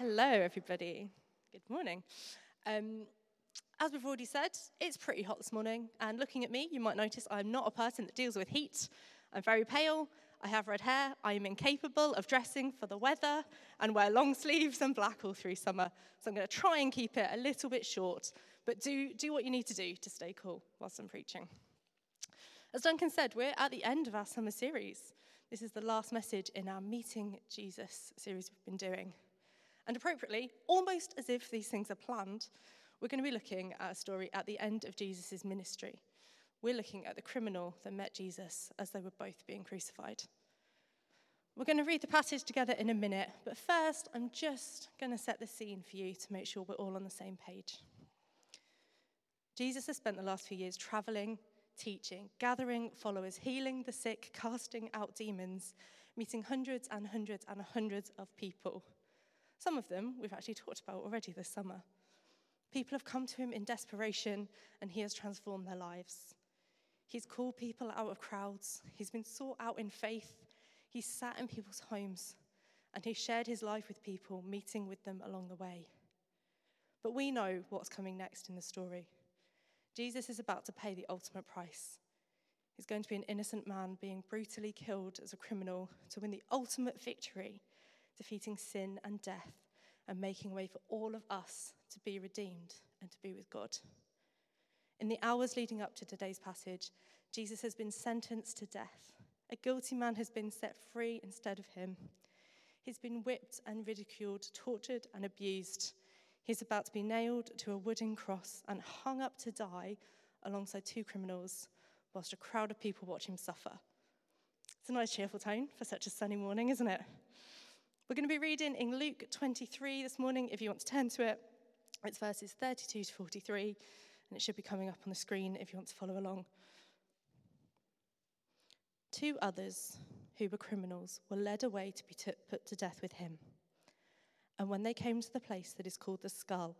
Hello, everybody. Good morning. Um, as we've already said, it's pretty hot this morning, and looking at me, you might notice I'm not a person that deals with heat. I'm very pale, I have red hair, I am incapable of dressing for the weather, and wear long sleeves and black all through summer. So I'm going to try and keep it a little bit short, but do, do what you need to do to stay cool whilst I'm preaching. As Duncan said, we're at the end of our summer series. This is the last message in our Meeting Jesus series we've been doing. And appropriately, almost as if these things are planned, we're going to be looking at a story at the end of Jesus' ministry. We're looking at the criminal that met Jesus as they were both being crucified. We're going to read the passage together in a minute, but first, I'm just going to set the scene for you to make sure we're all on the same page. Jesus has spent the last few years traveling, teaching, gathering followers, healing the sick, casting out demons, meeting hundreds and hundreds and hundreds of people. Some of them we've actually talked about already this summer. People have come to him in desperation, and he has transformed their lives. He's called people out of crowds, he's been sought out in faith, he's sat in people's homes, and he's shared his life with people, meeting with them along the way. But we know what's coming next in the story. Jesus is about to pay the ultimate price. He's going to be an innocent man being brutally killed as a criminal to win the ultimate victory defeating sin and death, and making way for all of us to be redeemed and to be with God. In the hours leading up to today's passage, Jesus has been sentenced to death. A guilty man has been set free instead of him. He's been whipped and ridiculed, tortured and abused. He's about to be nailed to a wooden cross and hung up to die alongside two criminals, whilst a crowd of people watch him suffer. It's a nice, cheerful tone for such a sunny morning, isn't it? We're going to be reading in Luke 23 this morning, if you want to turn to it. It's verses 32 to 43, and it should be coming up on the screen if you want to follow along. Two others who were criminals were led away to be t- put to death with him. And when they came to the place that is called the skull,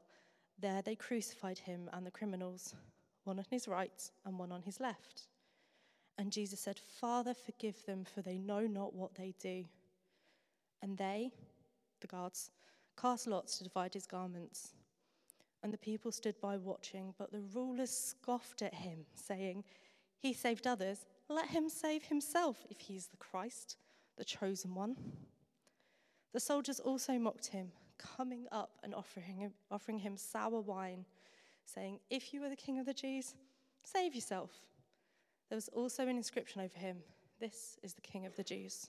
there they crucified him and the criminals, one on his right and one on his left. And Jesus said, Father, forgive them, for they know not what they do. And they, the guards, cast lots to divide his garments. And the people stood by watching, but the rulers scoffed at him, saying, He saved others, let him save himself if he is the Christ, the chosen one. The soldiers also mocked him, coming up and offering him, offering him sour wine, saying, If you are the king of the Jews, save yourself. There was also an inscription over him This is the king of the Jews.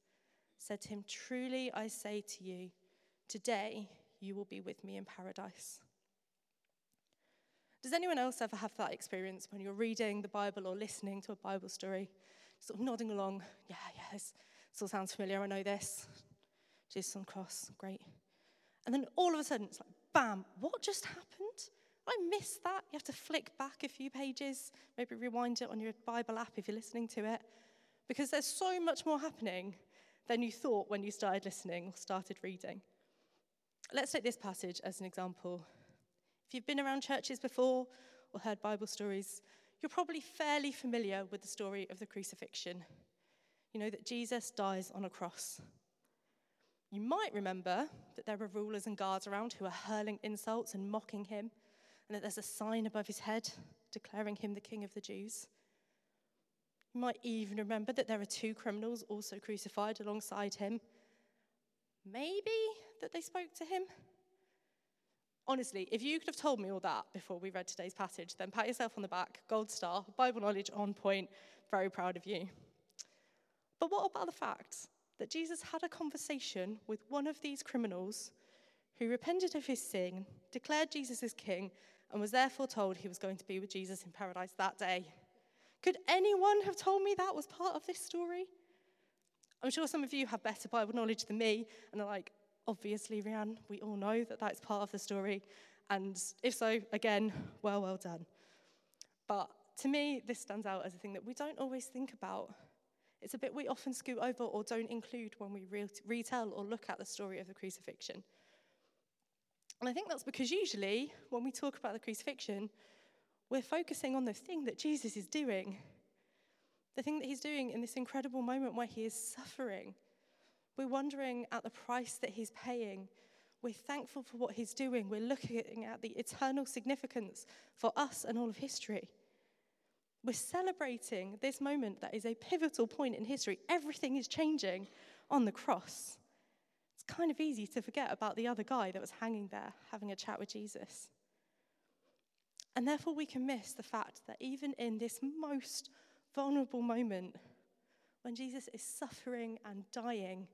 said to him, Truly I say to you, today you will be with me in paradise. Does anyone else ever have that experience when you're reading the Bible or listening to a Bible story, sort of nodding along? Yeah, yeah, this, all sounds familiar. I know this. Jesus on cross, great. And then all of a sudden, it's like, bam, what just happened? I missed that. You have to flick back a few pages, maybe rewind it on your Bible app if you're listening to it, because there's so much more happening than you thought when you started listening or started reading. Let's take this passage as an example. If you've been around churches before or heard Bible stories, you're probably fairly familiar with the story of the crucifixion. You know that Jesus dies on a cross. You might remember that there are rulers and guards around who are hurling insults and mocking him, and that there's a sign above his head declaring him the King of the Jews. You might even remember that there are two criminals also crucified alongside him. Maybe that they spoke to him. Honestly, if you could have told me all that before we read today's passage, then pat yourself on the back, gold star, Bible knowledge on point, very proud of you. But what about the fact that Jesus had a conversation with one of these criminals who repented of his sin, declared Jesus as king, and was therefore told he was going to be with Jesus in paradise that day? Could anyone have told me that was part of this story? I'm sure some of you have better Bible knowledge than me and are like, Obviously, Rianne, we all know that that's part of the story. And if so, again, well, well done. But to me, this stands out as a thing that we don't always think about. It's a bit we often scoot over or don't include when we re- retell or look at the story of the crucifixion. And I think that's because usually when we talk about the crucifixion, we're focusing on the thing that Jesus is doing, the thing that he's doing in this incredible moment where he is suffering. We're wondering at the price that he's paying. We're thankful for what he's doing. We're looking at the eternal significance for us and all of history. We're celebrating this moment that is a pivotal point in history. Everything is changing on the cross. It's kind of easy to forget about the other guy that was hanging there having a chat with Jesus. And therefore, we can miss the fact that even in this most vulnerable moment, when Jesus is suffering and dying,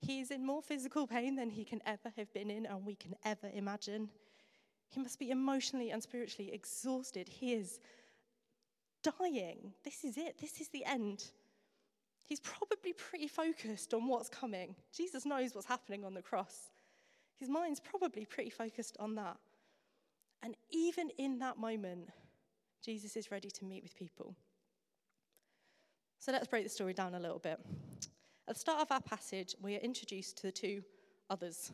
he is in more physical pain than he can ever have been in and we can ever imagine. He must be emotionally and spiritually exhausted. He is dying. This is it. This is the end. He's probably pretty focused on what's coming. Jesus knows what's happening on the cross. His mind's probably pretty focused on that. And even in that moment, Jesus is ready to meet with people. So let's break the story down a little bit. At the start of our passage, we are introduced to the two others.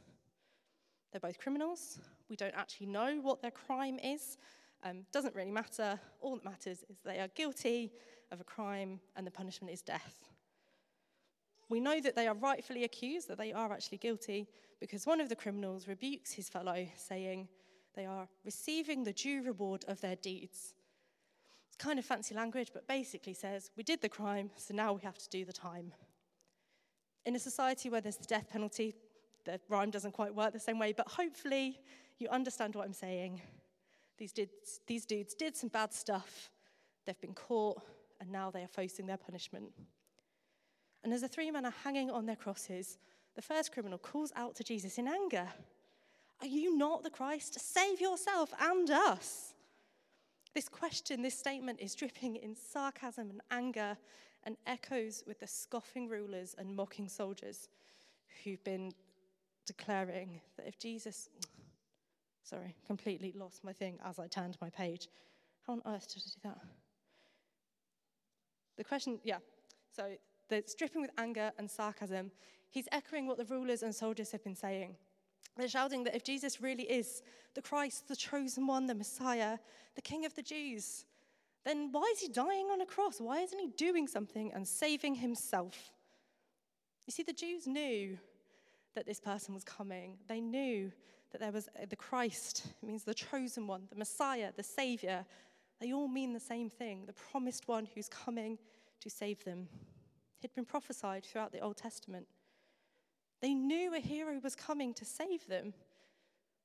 They're both criminals. We don't actually know what their crime is, um, doesn't really matter. All that matters is they are guilty of a crime and the punishment is death. We know that they are rightfully accused, that they are actually guilty, because one of the criminals rebukes his fellow, saying they are receiving the due reward of their deeds. It's kind of fancy language, but basically says, We did the crime, so now we have to do the time. In a society where there's the death penalty, the rhyme doesn't quite work the same way, but hopefully you understand what I'm saying. These, these dudes did some bad stuff, they've been caught, and now they are facing their punishment. And as the three men are hanging on their crosses, the first criminal calls out to Jesus in anger Are you not the Christ? Save yourself and us. This question, this statement is dripping in sarcasm and anger and echoes with the scoffing rulers and mocking soldiers who've been declaring that if Jesus, Sorry, completely lost my thing as I turned my page. How on earth did I do that? The question, yeah. So the stripping with anger and sarcasm, he's echoing what the rulers and soldiers have been saying. They're shouting that if Jesus really is the Christ, the chosen one, the Messiah, the King of the Jews, then why is he dying on a cross? Why isn't he doing something and saving himself? You see, the Jews knew that this person was coming. They knew that there was uh, the Christ, it means the chosen one, the Messiah, the Savior. They all mean the same thing the promised one who's coming to save them. It had been prophesied throughout the Old Testament. They knew a hero was coming to save them.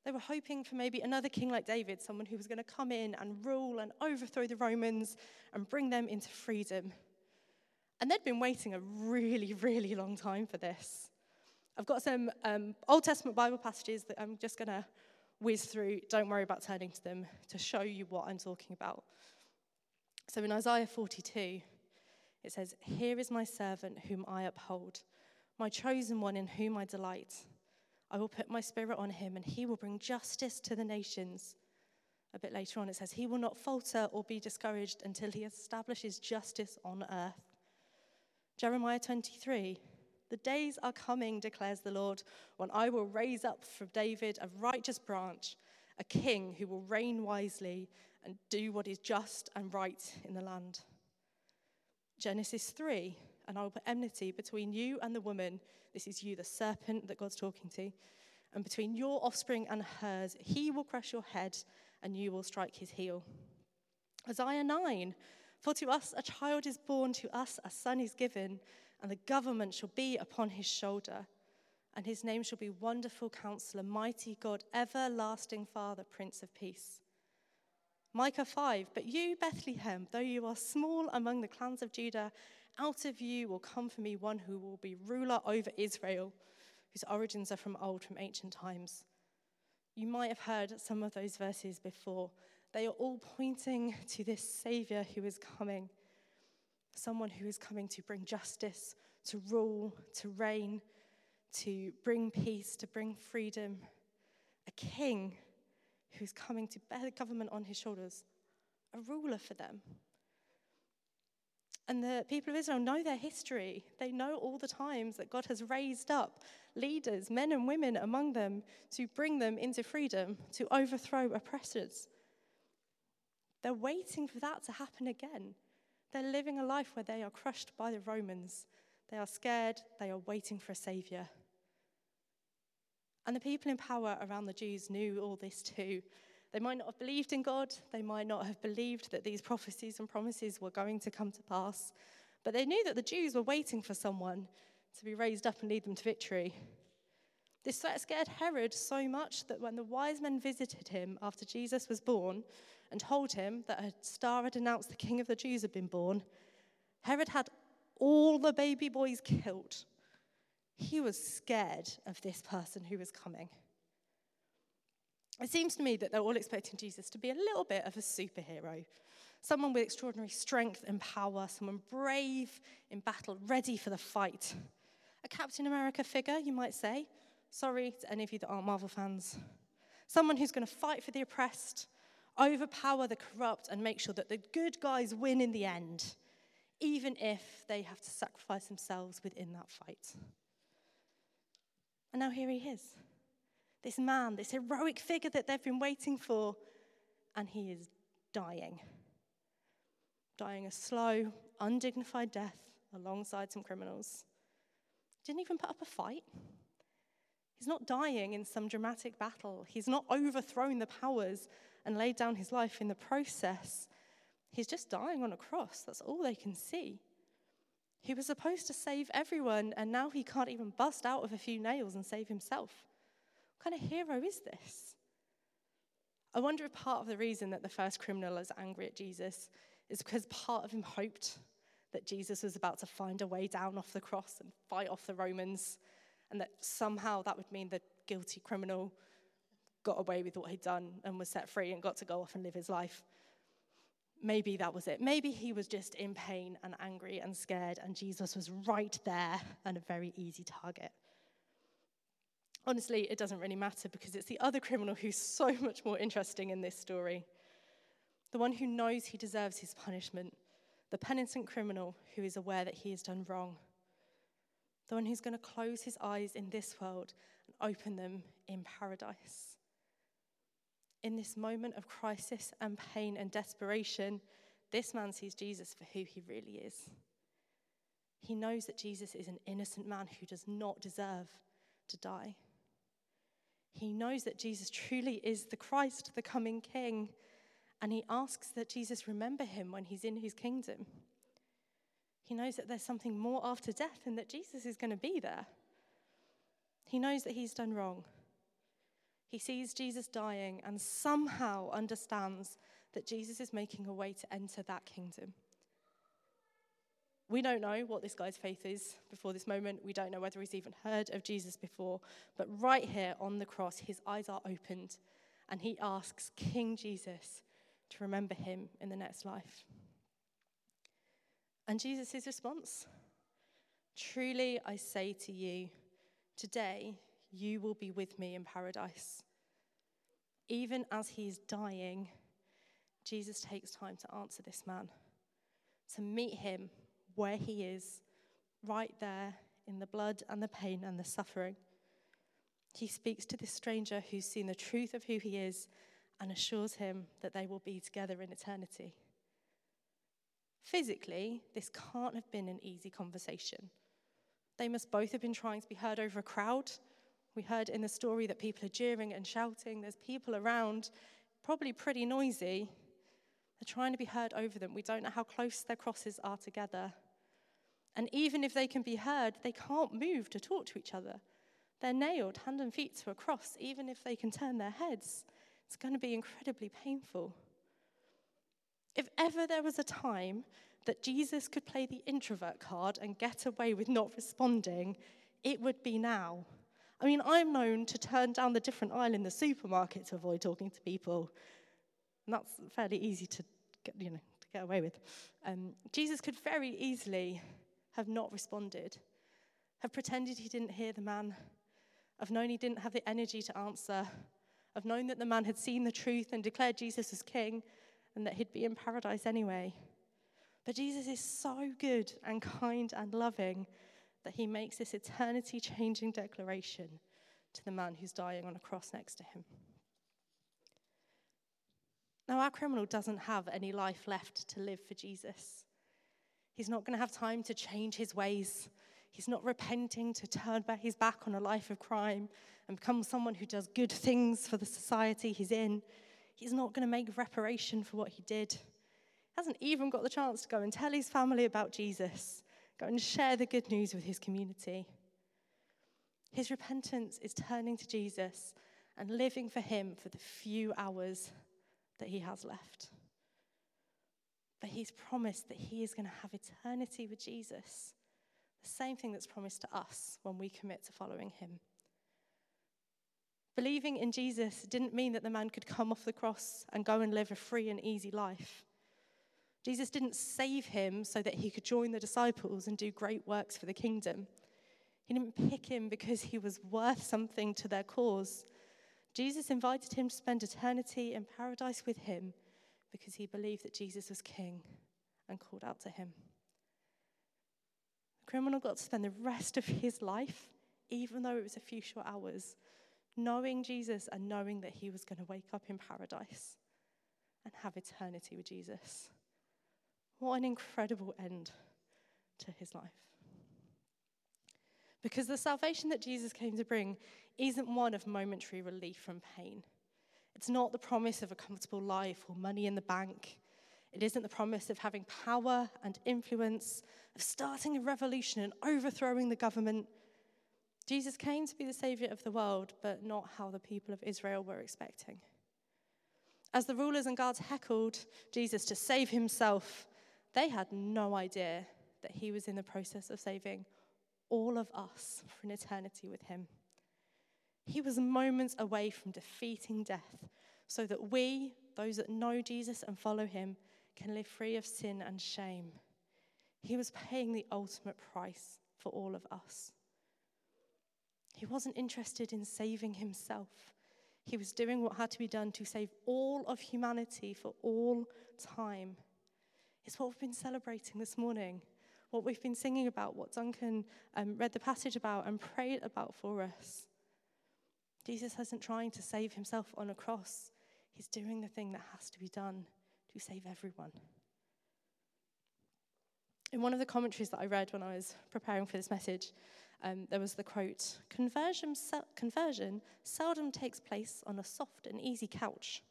They were hoping for maybe another king like David, someone who was going to come in and rule and overthrow the Romans and bring them into freedom. And they'd been waiting a really, really long time for this. I've got some um, Old Testament Bible passages that I'm just going to whiz through. Don't worry about turning to them to show you what I'm talking about. So in Isaiah 42, it says, Here is my servant whom I uphold, my chosen one in whom I delight. I will put my spirit on him, and he will bring justice to the nations. A bit later on, it says, He will not falter or be discouraged until he establishes justice on earth. Jeremiah 23, the days are coming, declares the Lord, when I will raise up from David a righteous branch, a king who will reign wisely and do what is just and right in the land. Genesis 3 And I will put enmity between you and the woman. This is you, the serpent that God's talking to. And between your offspring and hers, he will crush your head and you will strike his heel. Isaiah 9 For to us a child is born, to us a son is given and the government shall be upon his shoulder. And his name shall be Wonderful Counselor, Mighty God, Everlasting Father, Prince of Peace. Micah 5 But you, Bethlehem, though you are small among the clans of Judah, out of you will come for me one who will be ruler over Israel, whose origins are from old, from ancient times. You might have heard some of those verses before. They are all pointing to this Savior who is coming someone who is coming to bring justice, to rule, to reign, to bring peace, to bring freedom, a king who's coming to bear the government on his shoulders, a ruler for them. And the people of Israel know their history. They know all the times that God has raised up leaders, men and women among them, to bring them into freedom, to overthrow oppressors. They're waiting for that to happen again. They're living a life where they are crushed by the Romans. They are scared. They are waiting for a savior. And the people in power around the Jews knew all this too. They might not have believed in God, they might not have believed that these prophecies and promises were going to come to pass, but they knew that the Jews were waiting for someone to be raised up and lead them to victory. This threat scared Herod so much that when the wise men visited him after Jesus was born and told him that a star had announced the king of the Jews had been born, Herod had all the baby boys killed. He was scared of this person who was coming. It seems to me that they're all expecting Jesus to be a little bit of a superhero, someone with extraordinary strength and power, someone brave in battle, ready for the fight. A Captain America figure, you might say. Sorry to any of you that aren't Marvel fans. Someone who's going to fight for the oppressed, overpower the corrupt, and make sure that the good guys win in the end, even if they have to sacrifice themselves within that fight. And now here he is this man, this heroic figure that they've been waiting for, and he is dying. Dying a slow, undignified death alongside some criminals. Didn't even put up a fight. He's not dying in some dramatic battle. He's not overthrown the powers and laid down his life in the process. He's just dying on a cross. That's all they can see. He was supposed to save everyone, and now he can't even bust out of a few nails and save himself. Kind of hero is this? I wonder if part of the reason that the first criminal is angry at Jesus is because part of him hoped that Jesus was about to find a way down off the cross and fight off the Romans, and that somehow that would mean the guilty criminal got away with what he'd done and was set free and got to go off and live his life. Maybe that was it. Maybe he was just in pain and angry and scared, and Jesus was right there and a very easy target. Honestly, it doesn't really matter because it's the other criminal who's so much more interesting in this story. The one who knows he deserves his punishment, the penitent criminal who is aware that he has done wrong, the one who's going to close his eyes in this world and open them in paradise. In this moment of crisis and pain and desperation, this man sees Jesus for who he really is. He knows that Jesus is an innocent man who does not deserve to die. He knows that Jesus truly is the Christ, the coming King, and he asks that Jesus remember him when he's in his kingdom. He knows that there's something more after death and that Jesus is going to be there. He knows that he's done wrong. He sees Jesus dying and somehow understands that Jesus is making a way to enter that kingdom. We don't know what this guy's faith is before this moment. We don't know whether he's even heard of Jesus before. But right here on the cross, his eyes are opened and he asks King Jesus to remember him in the next life. And Jesus' response Truly I say to you, today you will be with me in paradise. Even as he's dying, Jesus takes time to answer this man, to meet him where he is, right there in the blood and the pain and the suffering. He speaks to this stranger who's seen the truth of who he is and assures him that they will be together in eternity. Physically, this can't have been an easy conversation. They must both have been trying to be heard over a crowd. We heard in the story that people are jeering and shouting. There's people around, probably pretty noisy. They're trying to be heard over them. We don't know how close their crosses are together. And even if they can be heard, they can't move to talk to each other. They're nailed hand and feet to a cross, even if they can turn their heads. It's going to be incredibly painful. If ever there was a time that Jesus could play the introvert card and get away with not responding, it would be now. I mean, I'm known to turn down the different aisle in the supermarket to avoid talking to people. And that's fairly easy to get, you know, to get away with. Um, Jesus could very easily have not responded. have pretended he didn't hear the man, have known he didn't have the energy to answer, have known that the man had seen the truth and declared Jesus as king and that he'd be in paradise anyway. But Jesus is so good and kind and loving that he makes this eternity changing declaration to the man who's dying on a cross next to him. Now, our criminal doesn't have any life left to live for Jesus. He's not going to have time to change his ways. He's not repenting to turn his back on a life of crime and become someone who does good things for the society he's in. He's not going to make reparation for what he did. He hasn't even got the chance to go and tell his family about Jesus, go and share the good news with his community. His repentance is turning to Jesus and living for him for the few hours that he has left. But he's promised that he is going to have eternity with Jesus. The same thing that's promised to us when we commit to following him. Believing in Jesus didn't mean that the man could come off the cross and go and live a free and easy life. Jesus didn't save him so that he could join the disciples and do great works for the kingdom. He didn't pick him because he was worth something to their cause. Jesus invited him to spend eternity in paradise with him because he believed that Jesus was king and called out to him. The criminal got to spend the rest of his life, even though it was a few short hours, knowing Jesus and knowing that he was going to wake up in paradise and have eternity with Jesus. What an incredible end to his life. Because the salvation that Jesus came to bring isn't one of momentary relief from pain. It's not the promise of a comfortable life or money in the bank. It isn't the promise of having power and influence, of starting a revolution and overthrowing the government. Jesus came to be the savior of the world, but not how the people of Israel were expecting. As the rulers and guards heckled Jesus to save himself, they had no idea that he was in the process of saving all of us for an eternity with him. He was moments away from defeating death so that we, those that know Jesus and follow him, can live free of sin and shame. He was paying the ultimate price for all of us. He wasn't interested in saving himself. He was doing what had to be done to save all of humanity for all time. It's what we've been celebrating this morning, what we've been singing about, what Duncan um, read the passage about and prayed about for us. Jesus isn't trying to save himself on a cross, he's doing the thing that has to be done to save everyone. In one of the commentaries that I read when I was preparing for this message, um, there was the quote conversion, se- conversion seldom takes place on a soft and easy couch.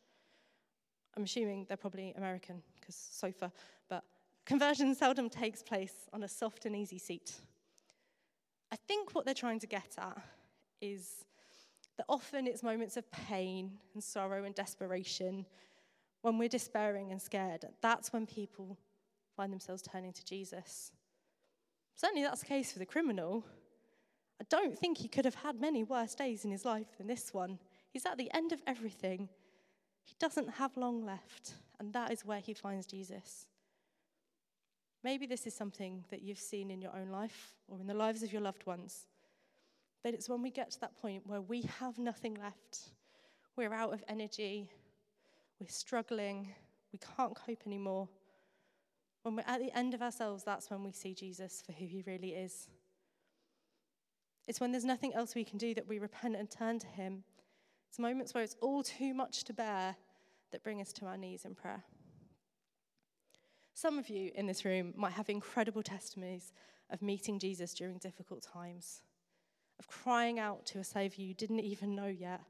I'm assuming they're probably American because sofa, but conversion seldom takes place on a soft and easy seat. I think what they're trying to get at is that often it's moments of pain and sorrow and desperation when we're despairing and scared. That's when people find themselves turning to Jesus. Certainly, that's the case for the criminal. I don't think he could have had many worse days in his life than this one. He's at the end of everything. He doesn't have long left, and that is where he finds Jesus. Maybe this is something that you've seen in your own life or in the lives of your loved ones. That it's when we get to that point where we have nothing left, we're out of energy, we're struggling, we can't cope anymore. When we're at the end of ourselves, that's when we see Jesus for who he really is. It's when there's nothing else we can do that we repent and turn to him. It's moments where it's all too much to bear that bring us to our knees in prayer. Some of you in this room might have incredible testimonies of meeting Jesus during difficult times of crying out to a Savior you didn't even know yet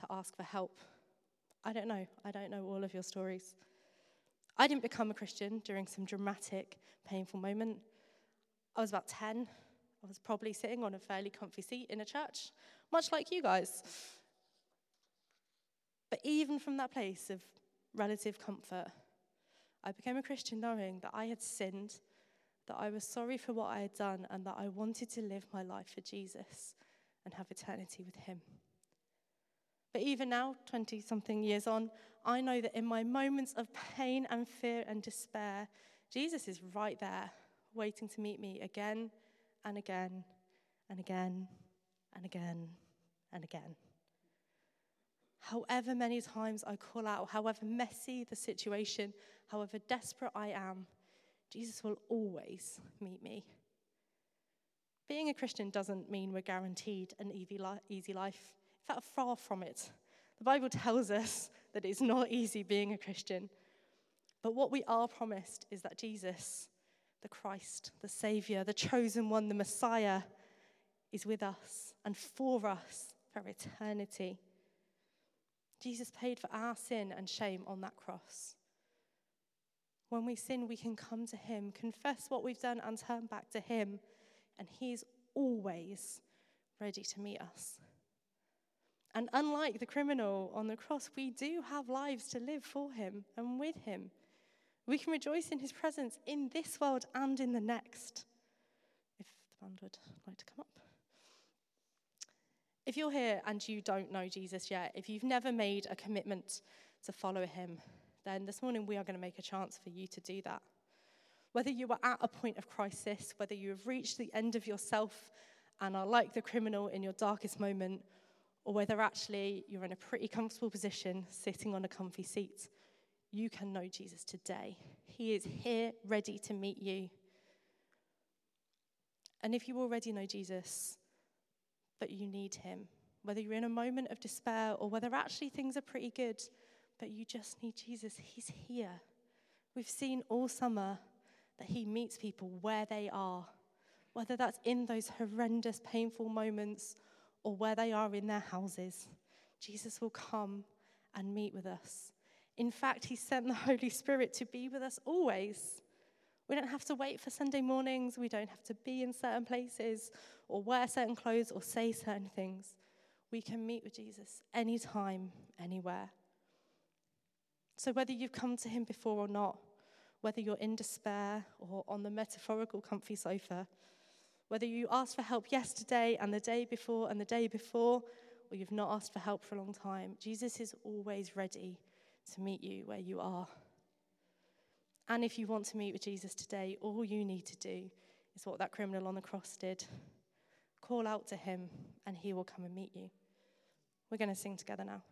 to ask for help. I don't know. I don't know all of your stories. I didn't become a Christian during some dramatic, painful moment. I was about 10. I was probably sitting on a fairly comfy seat in a church, much like you guys. But even from that place of relative comfort, I became a Christian knowing that I had sinned that I was sorry for what I had done and that I wanted to live my life for Jesus and have eternity with Him. But even now, 20 something years on, I know that in my moments of pain and fear and despair, Jesus is right there, waiting to meet me again and again and again and again and again. However many times I call out, however messy the situation, however desperate I am, Jesus will always meet me. Being a Christian doesn't mean we're guaranteed an easy life. In fact, far from it. The Bible tells us that it's not easy being a Christian. But what we are promised is that Jesus, the Christ, the Savior, the chosen one, the Messiah, is with us and for us for eternity. Jesus paid for our sin and shame on that cross. When we sin, we can come to Him, confess what we've done, and turn back to Him. And He's always ready to meet us. And unlike the criminal on the cross, we do have lives to live for Him and with Him. We can rejoice in His presence in this world and in the next. If the band would like to come up. If you're here and you don't know Jesus yet, if you've never made a commitment to follow him, then this morning we are going to make a chance for you to do that. Whether you are at a point of crisis, whether you have reached the end of yourself and are like the criminal in your darkest moment, or whether actually you're in a pretty comfortable position sitting on a comfy seat, you can know Jesus today. He is here ready to meet you. And if you already know Jesus, but you need Him. Whether you're in a moment of despair or whether actually things are pretty good, but you just need Jesus, He's here. We've seen all summer that He meets people where they are, whether that's in those horrendous, painful moments or where they are in their houses. Jesus will come and meet with us. In fact, He sent the Holy Spirit to be with us always. We don't have to wait for Sunday mornings. We don't have to be in certain places or wear certain clothes or say certain things. We can meet with Jesus anytime, anywhere. So, whether you've come to him before or not, whether you're in despair or on the metaphorical comfy sofa, whether you asked for help yesterday and the day before and the day before, or you've not asked for help for a long time, Jesus is always ready to meet you where you are. And if you want to meet with Jesus today, all you need to do is what that criminal on the cross did call out to him, and he will come and meet you. We're going to sing together now.